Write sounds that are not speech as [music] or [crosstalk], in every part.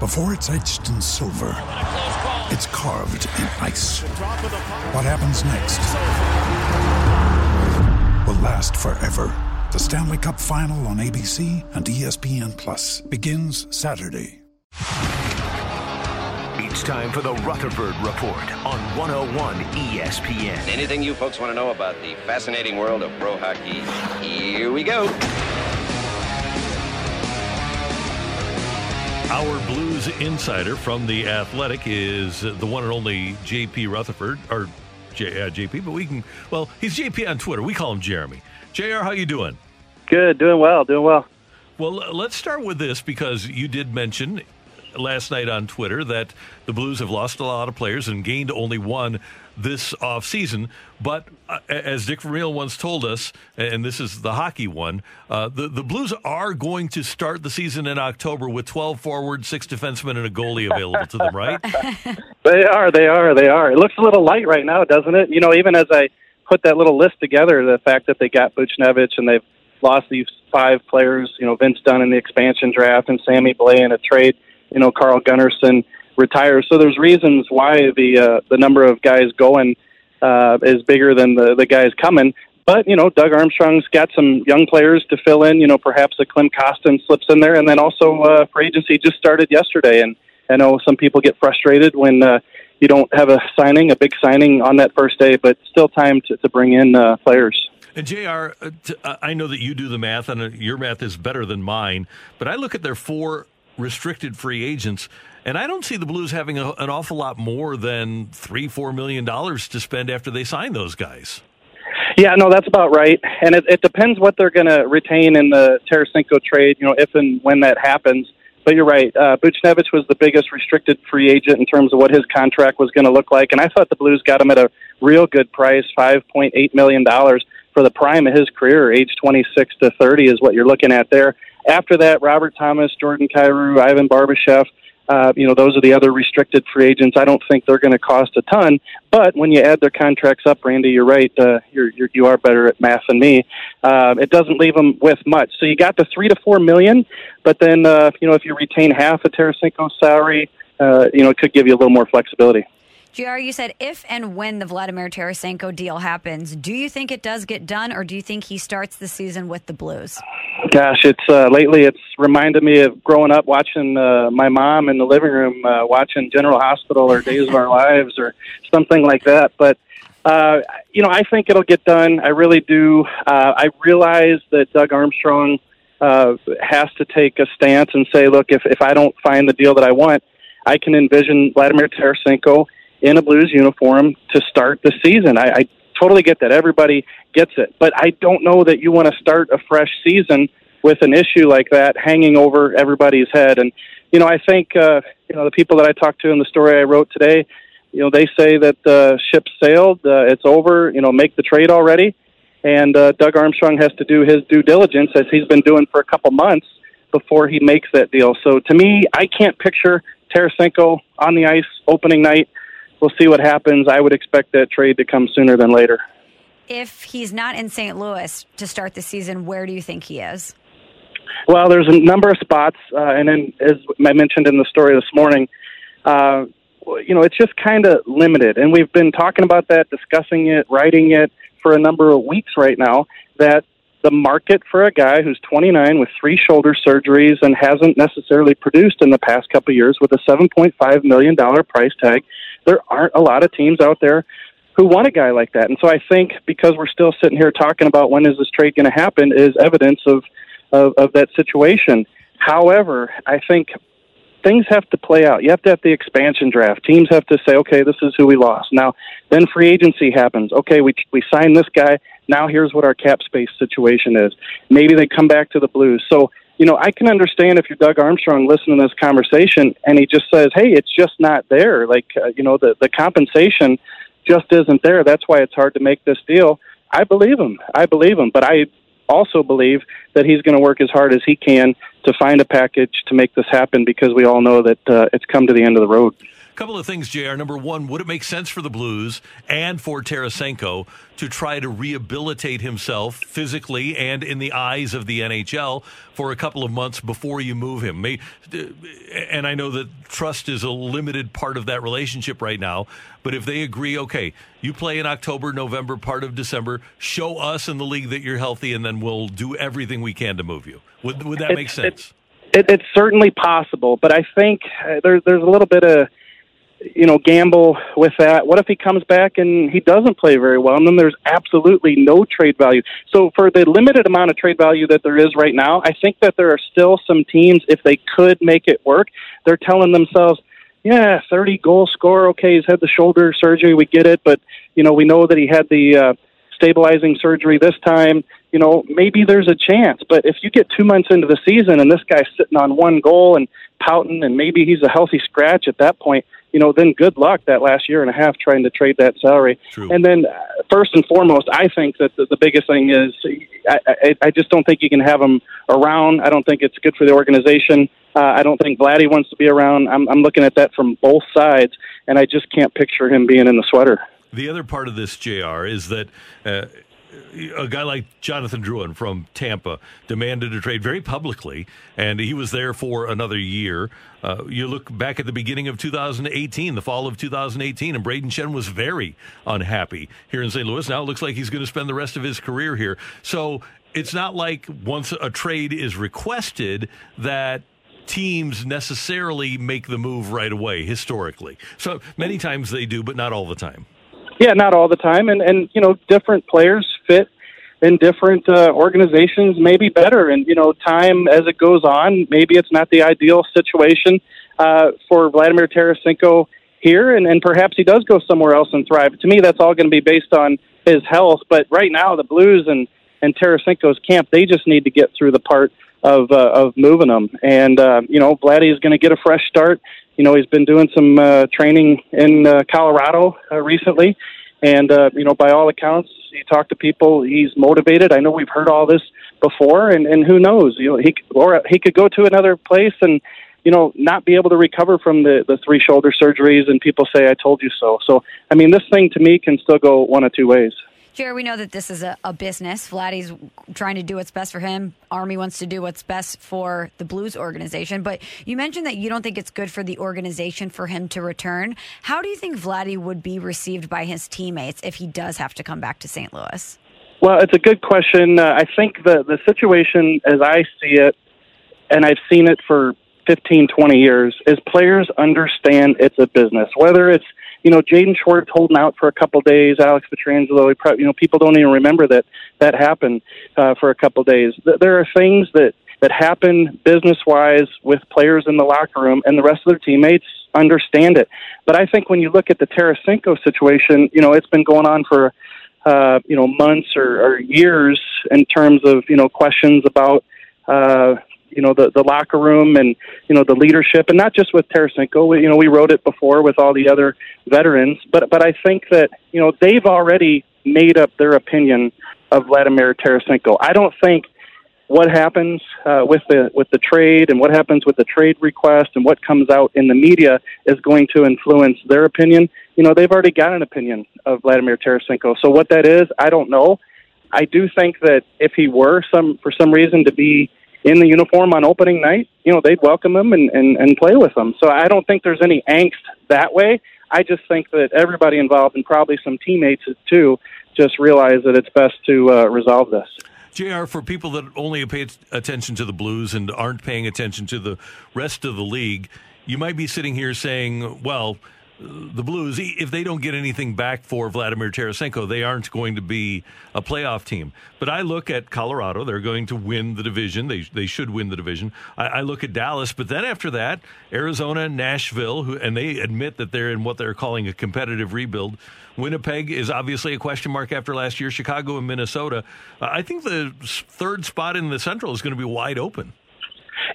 Before it's etched in silver, it's carved in ice. What happens next will last forever. The Stanley Cup Final on ABC and ESPN Plus begins Saturday. It's time for the Rutherford Report on 101 ESPN. Anything you folks want to know about the fascinating world of pro hockey? Here we go. Our Blues insider from the Athletic is the one and only JP Rutherford, or J, uh, JP, but we can. Well, he's JP on Twitter. We call him Jeremy. Jr. How you doing? Good, doing well, doing well. Well, let's start with this because you did mention last night on Twitter that the Blues have lost a lot of players and gained only one this offseason. But uh, as Dick Vermeil once told us, and this is the hockey one, uh, the, the Blues are going to start the season in October with 12 forwards, six defensemen, and a goalie available to them, right? [laughs] They are, they are, they are. It looks a little light right now, doesn't it? You know, even as I put that little list together, the fact that they got Buchnevich and they've lost these five players, you know, Vince Dunn in the expansion draft and Sammy Blais in a trade, you know, Carl Gunnarsson retires. So there's reasons why the uh, the number of guys going uh, is bigger than the the guys coming. But you know, Doug Armstrong's got some young players to fill in. You know, perhaps a Klim Kostin slips in there, and then also uh, free agency just started yesterday. And I know some people get frustrated when uh, you don't have a signing, a big signing on that first day, but still time to, to bring in uh, players. And Jr., uh, uh, I know that you do the math, and uh, your math is better than mine. But I look at their four restricted free agents, and I don't see the Blues having a, an awful lot more than three, four million dollars to spend after they sign those guys. Yeah, no, that's about right. And it, it depends what they're going to retain in the Tarasenko trade, you know, if and when that happens. But you're right. Uh, Buchnevich was the biggest restricted free agent in terms of what his contract was going to look like. And I thought the Blues got him at a real good price $5.8 million for the prime of his career, age 26 to 30 is what you're looking at there. After that, Robert Thomas, Jordan Kyrou, Ivan Barbashev, uh, you know, those are the other restricted free agents. I don't think they're going to cost a ton, but when you add their contracts up, Randy, you're right. Uh, you're, you're you are better at math than me. Uh, it doesn't leave them with much. So you got the three to four million, but then uh, you know if you retain half of Tarasenko's salary, uh, you know it could give you a little more flexibility. JR, you said if and when the Vladimir Tarasenko deal happens, do you think it does get done, or do you think he starts the season with the Blues? Gosh, it's uh, lately it's reminded me of growing up watching uh, my mom in the living room uh, watching General Hospital or Days of Our Lives or something like that. But uh, you know, I think it'll get done. I really do. Uh, I realize that Doug Armstrong uh, has to take a stance and say, look, if if I don't find the deal that I want, I can envision Vladimir Tarasenko in a Blues uniform to start the season. I, I totally get that. Everybody gets it. But I don't know that you want to start a fresh season with an issue like that hanging over everybody's head. And, you know, I think, uh, you know, the people that I talked to in the story I wrote today, you know, they say that the ship sailed, uh, it's over, you know, make the trade already. And uh, Doug Armstrong has to do his due diligence, as he's been doing for a couple months, before he makes that deal. So to me, I can't picture Tarasenko on the ice opening night we'll see what happens. I would expect that trade to come sooner than later. If he's not in St. Louis to start the season, where do you think he is? Well, there's a number of spots, uh, and then as I mentioned in the story this morning, uh, you know, it's just kind of limited, and we've been talking about that, discussing it, writing it for a number of weeks right now. That the market for a guy who's 29 with three shoulder surgeries and hasn't necessarily produced in the past couple of years with a 7.5 million dollar price tag there aren't a lot of teams out there who want a guy like that. And so I think because we're still sitting here talking about when is this trade going to happen is evidence of, of, of that situation. However, I think things have to play out. You have to have the expansion draft. Teams have to say, okay, this is who we lost. Now, then free agency happens. Okay, we we signed this guy. Now here's what our cap space situation is. Maybe they come back to the Blues. So you know, I can understand if you're Doug Armstrong listening to this conversation and he just says, "Hey, it's just not there." Like, uh, you know, the the compensation just isn't there. That's why it's hard to make this deal. I believe him. I believe him, but I also believe that he's going to work as hard as he can to find a package to make this happen because we all know that uh, it's come to the end of the road. A couple of things, JR. Number one, would it make sense for the Blues and for Tarasenko to try to rehabilitate himself physically and in the eyes of the NHL for a couple of months before you move him? And I know that trust is a limited part of that relationship right now, but if they agree, okay, you play in October, November, part of December, show us in the league that you're healthy, and then we'll do everything we can to move you. Would, would that it's, make sense? It, it's certainly possible, but I think uh, there, there's a little bit of you know, gamble with that. What if he comes back and he doesn't play very well, and then there's absolutely no trade value? So, for the limited amount of trade value that there is right now, I think that there are still some teams, if they could make it work, they're telling themselves, yeah, 30 goal score. Okay, he's had the shoulder surgery. We get it, but you know, we know that he had the uh, stabilizing surgery this time. You know, maybe there's a chance. But if you get two months into the season and this guy's sitting on one goal and pouting, and maybe he's a healthy scratch at that point, you know, then good luck that last year and a half trying to trade that salary. True. And then, uh, first and foremost, I think that the, the biggest thing is I, I, I just don't think you can have him around. I don't think it's good for the organization. Uh, I don't think Vladdy wants to be around. I'm, I'm looking at that from both sides, and I just can't picture him being in the sweater. The other part of this, JR, is that. Uh, a guy like Jonathan Drouin from Tampa demanded a trade very publicly, and he was there for another year. Uh, you look back at the beginning of 2018, the fall of 2018, and Brayden Schenn was very unhappy here in St. Louis. Now it looks like he's going to spend the rest of his career here. So it's not like once a trade is requested that teams necessarily make the move right away historically. So many times they do, but not all the time. Yeah, not all the time, and and you know, different players in different uh, organizations maybe better. And you know, time as it goes on, maybe it's not the ideal situation uh, for Vladimir Tarasenko here, and, and perhaps he does go somewhere else and thrive. To me, that's all going to be based on his health. But right now, the Blues and and Tarasenko's camp, they just need to get through the part of uh, of moving them. And uh, you know, Vladdy is going to get a fresh start you know, he's been doing some uh, training in uh, Colorado uh, recently, and uh, you know, by all accounts, you talk to people, he's motivated. I know we've heard all this before, and and who knows, you know, he or he could go to another place and you know not be able to recover from the the three shoulder surgeries, and people say, "I told you so." So, I mean, this thing to me can still go one of two ways. Jerry, we know that this is a, a, business. Vladdy's trying to do what's best for him. Army wants to do what's best for the Blues organization. But you mentioned that you don't think it's good for the organization for him to return. How do you think Vladdy would be received by his teammates if he does have to come back to St. Louis? Well, it's a good question. Uh, I think the, the situation, as I see it, and I've seen it for 15, 20 years, is players understand it's a business. Whether it's you know, Jaden Schwartz holding out for a couple days, Alex Pietrangelo, you know, people don't even remember that that happened uh, for a couple days. There are things that that happen business wise with players in the locker room, and the rest of their teammates understand it. But I think when you look at the Tarasenko situation, you know, it's been going on for uh, you know months or, or years in terms of you know questions about uh, you know the the locker room and you know the leadership, and not just with Tarasenko. We, you know, we wrote it before with all the other veterans, but but I think that you know they've already made up their opinion of Vladimir Tarasenko. I don't think what happens uh, with the with the trade and what happens with the trade request and what comes out in the media is going to influence their opinion. You know, they've already got an opinion of Vladimir Tarasenko. So what that is, I don't know. I do think that if he were some for some reason to be in the uniform on opening night, you know, they'd welcome him and, and, and play with him. So I don't think there's any angst that way. I just think that everybody involved and probably some teammates too just realize that it's best to uh, resolve this. JR, for people that only pay attention to the Blues and aren't paying attention to the rest of the league, you might be sitting here saying, well, the Blues, if they don't get anything back for Vladimir Tarasenko, they aren't going to be a playoff team. But I look at Colorado; they're going to win the division. They they should win the division. I, I look at Dallas, but then after that, Arizona, Nashville, who, and they admit that they're in what they're calling a competitive rebuild. Winnipeg is obviously a question mark after last year. Chicago and Minnesota. I think the third spot in the Central is going to be wide open.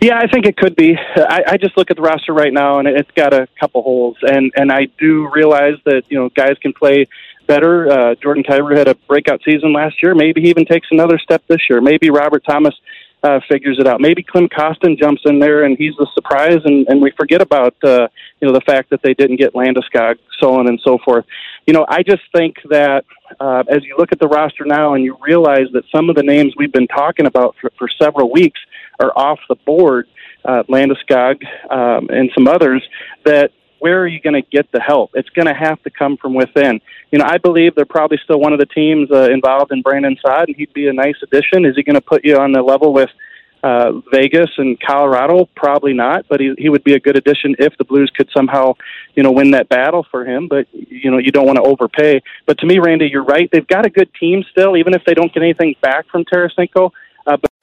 Yeah, I think it could be. I, I just look at the roster right now, and it's got a couple holes, and and I do realize that you know guys can play better. Uh, Jordan Kyrou had a breakout season last year. Maybe he even takes another step this year. Maybe Robert Thomas uh, figures it out. Maybe Klim Kostin jumps in there and he's the surprise, and, and we forget about uh, you know the fact that they didn't get Landeskog, so on and so forth. You know, I just think that uh, as you look at the roster now and you realize that some of the names we've been talking about for, for several weeks are off the board, uh, Landeskog um, and some others, that where are you going to get the help? It's going to have to come from within. You know, I believe they're probably still one of the teams uh, involved in Brandon Saad, and he'd be a nice addition. Is he going to put you on the level with uh, Vegas and Colorado? Probably not, but he, he would be a good addition if the Blues could somehow, you know, win that battle for him. But you know, you don't want to overpay. But to me, Randy, you're right. They've got a good team still, even if they don't get anything back from Tarasenko.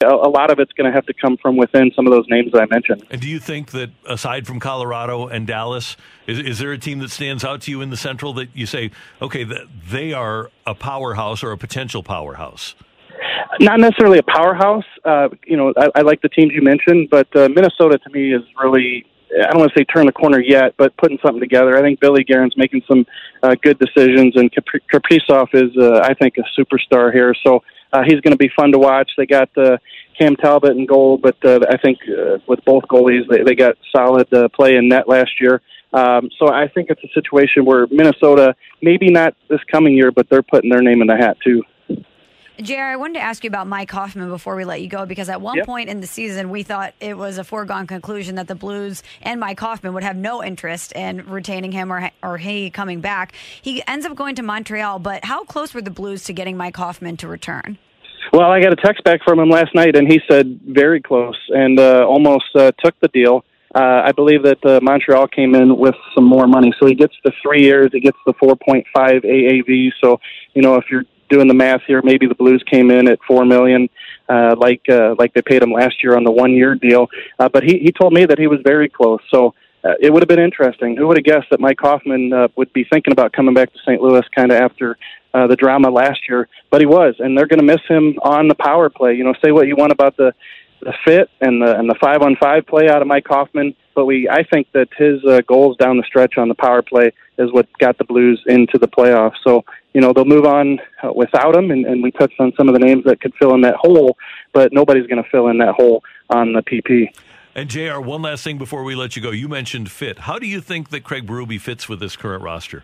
A, a lot of it's going to have to come from within some of those names that I mentioned. And do you think that aside from Colorado and Dallas, is, is there a team that stands out to you in the Central that you say, okay, they are a powerhouse or a potential powerhouse? Not necessarily a powerhouse. Uh, you know, I, I like the teams you mentioned, but uh, Minnesota to me is really I don't want to say turn the corner yet, but putting something together. I think Billy Guerin's making some uh, good decisions, and Kaprizov is, uh, I think, a superstar here. So uh, he's going to be fun to watch. They got uh, Cam Talbot in goal, but uh, I think uh, with both goalies, they, they got solid uh, play in net last year. Um, so I think it's a situation where Minnesota, maybe not this coming year, but they're putting their name in the hat too. Jerry, I wanted to ask you about Mike Hoffman before we let you go because at one yep. point in the season, we thought it was a foregone conclusion that the Blues and Mike Hoffman would have no interest in retaining him or, or he coming back. He ends up going to Montreal, but how close were the Blues to getting Mike Hoffman to return? Well, I got a text back from him last night, and he said very close and uh, almost uh, took the deal. Uh, I believe that uh, Montreal came in with some more money, so he gets the three years. He gets the 4.5 AAV. So, you know, if you're doing the math here, maybe the Blues came in at four million, uh, like uh, like they paid him last year on the one year deal. Uh, but he he told me that he was very close. So uh, it would have been interesting. Who would have guessed that Mike Hoffman uh, would be thinking about coming back to St. Louis kind of after uh, the drama last year? But he was, and they're going to miss him on the power play. You know, say what you want about the the fit and the and the five on five play out of Mike Hoffman, but we I think that his uh, goals down the stretch on the power play is what got the Blues into the playoffs. So you know they'll move on uh, without him, and, and we touched on some of the names that could fill in that hole, but nobody's going to fill in that hole on the PP. And JR, one last thing before we let you go. You mentioned fit. How do you think that Craig Berube fits with this current roster?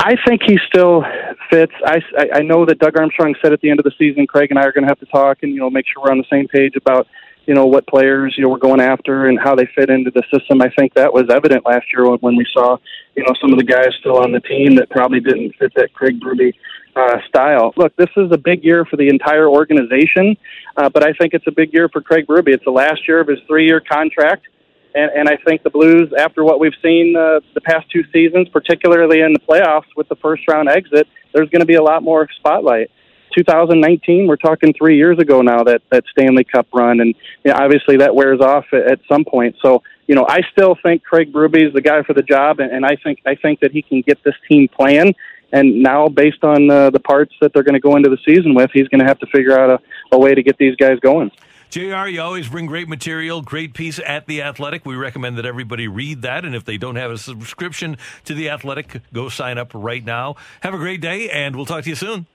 I think he still fits. I, I know that Doug Armstrong said at the end of the season, Craig and I are going to have to talk and you know make sure we're on the same page about you know what players you know we're going after and how they fit into the system. I think that was evident last year when we saw you know some of the guys still on the team that probably didn't fit that Craig Berube uh, style. Look, this is a big year for the entire organization, uh, but I think it's a big year for Craig Berube. It's the last year of his three-year contract. And, and I think the Blues, after what we've seen uh, the past two seasons, particularly in the playoffs with the first round exit, there's going to be a lot more spotlight. 2019, we're talking three years ago now that that Stanley Cup run, and you know, obviously that wears off at, at some point. So you know, I still think Craig Berube is the guy for the job, and, and I think I think that he can get this team playing. And now, based on uh, the parts that they're going to go into the season with, he's going to have to figure out a, a way to get these guys going. JR, you always bring great material, great piece at The Athletic. We recommend that everybody read that. And if they don't have a subscription to The Athletic, go sign up right now. Have a great day, and we'll talk to you soon.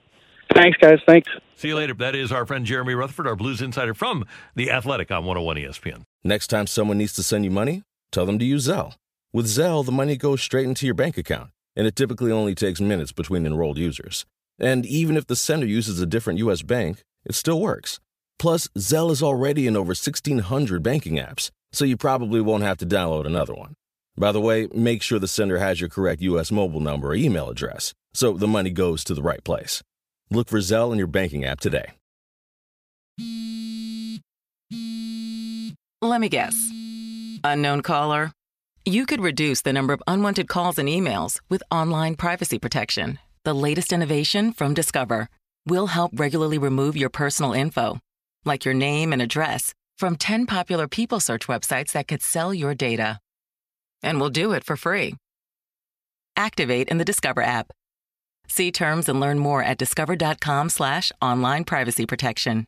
Thanks, guys. Thanks. See you later. That is our friend Jeremy Rutherford, our Blues insider from The Athletic on 101 ESPN. Next time someone needs to send you money, tell them to use Zelle. With Zelle, the money goes straight into your bank account, and it typically only takes minutes between enrolled users. And even if the sender uses a different U.S. bank, it still works. Plus, Zelle is already in over 1,600 banking apps, so you probably won't have to download another one. By the way, make sure the sender has your correct U.S. mobile number or email address, so the money goes to the right place. Look for Zelle in your banking app today. Let me guess. Unknown caller? You could reduce the number of unwanted calls and emails with online privacy protection. The latest innovation from Discover will help regularly remove your personal info like your name and address, from 10 popular people search websites that could sell your data. And we'll do it for free. Activate in the Discover app. See terms and learn more at discover.com slash online privacy protection.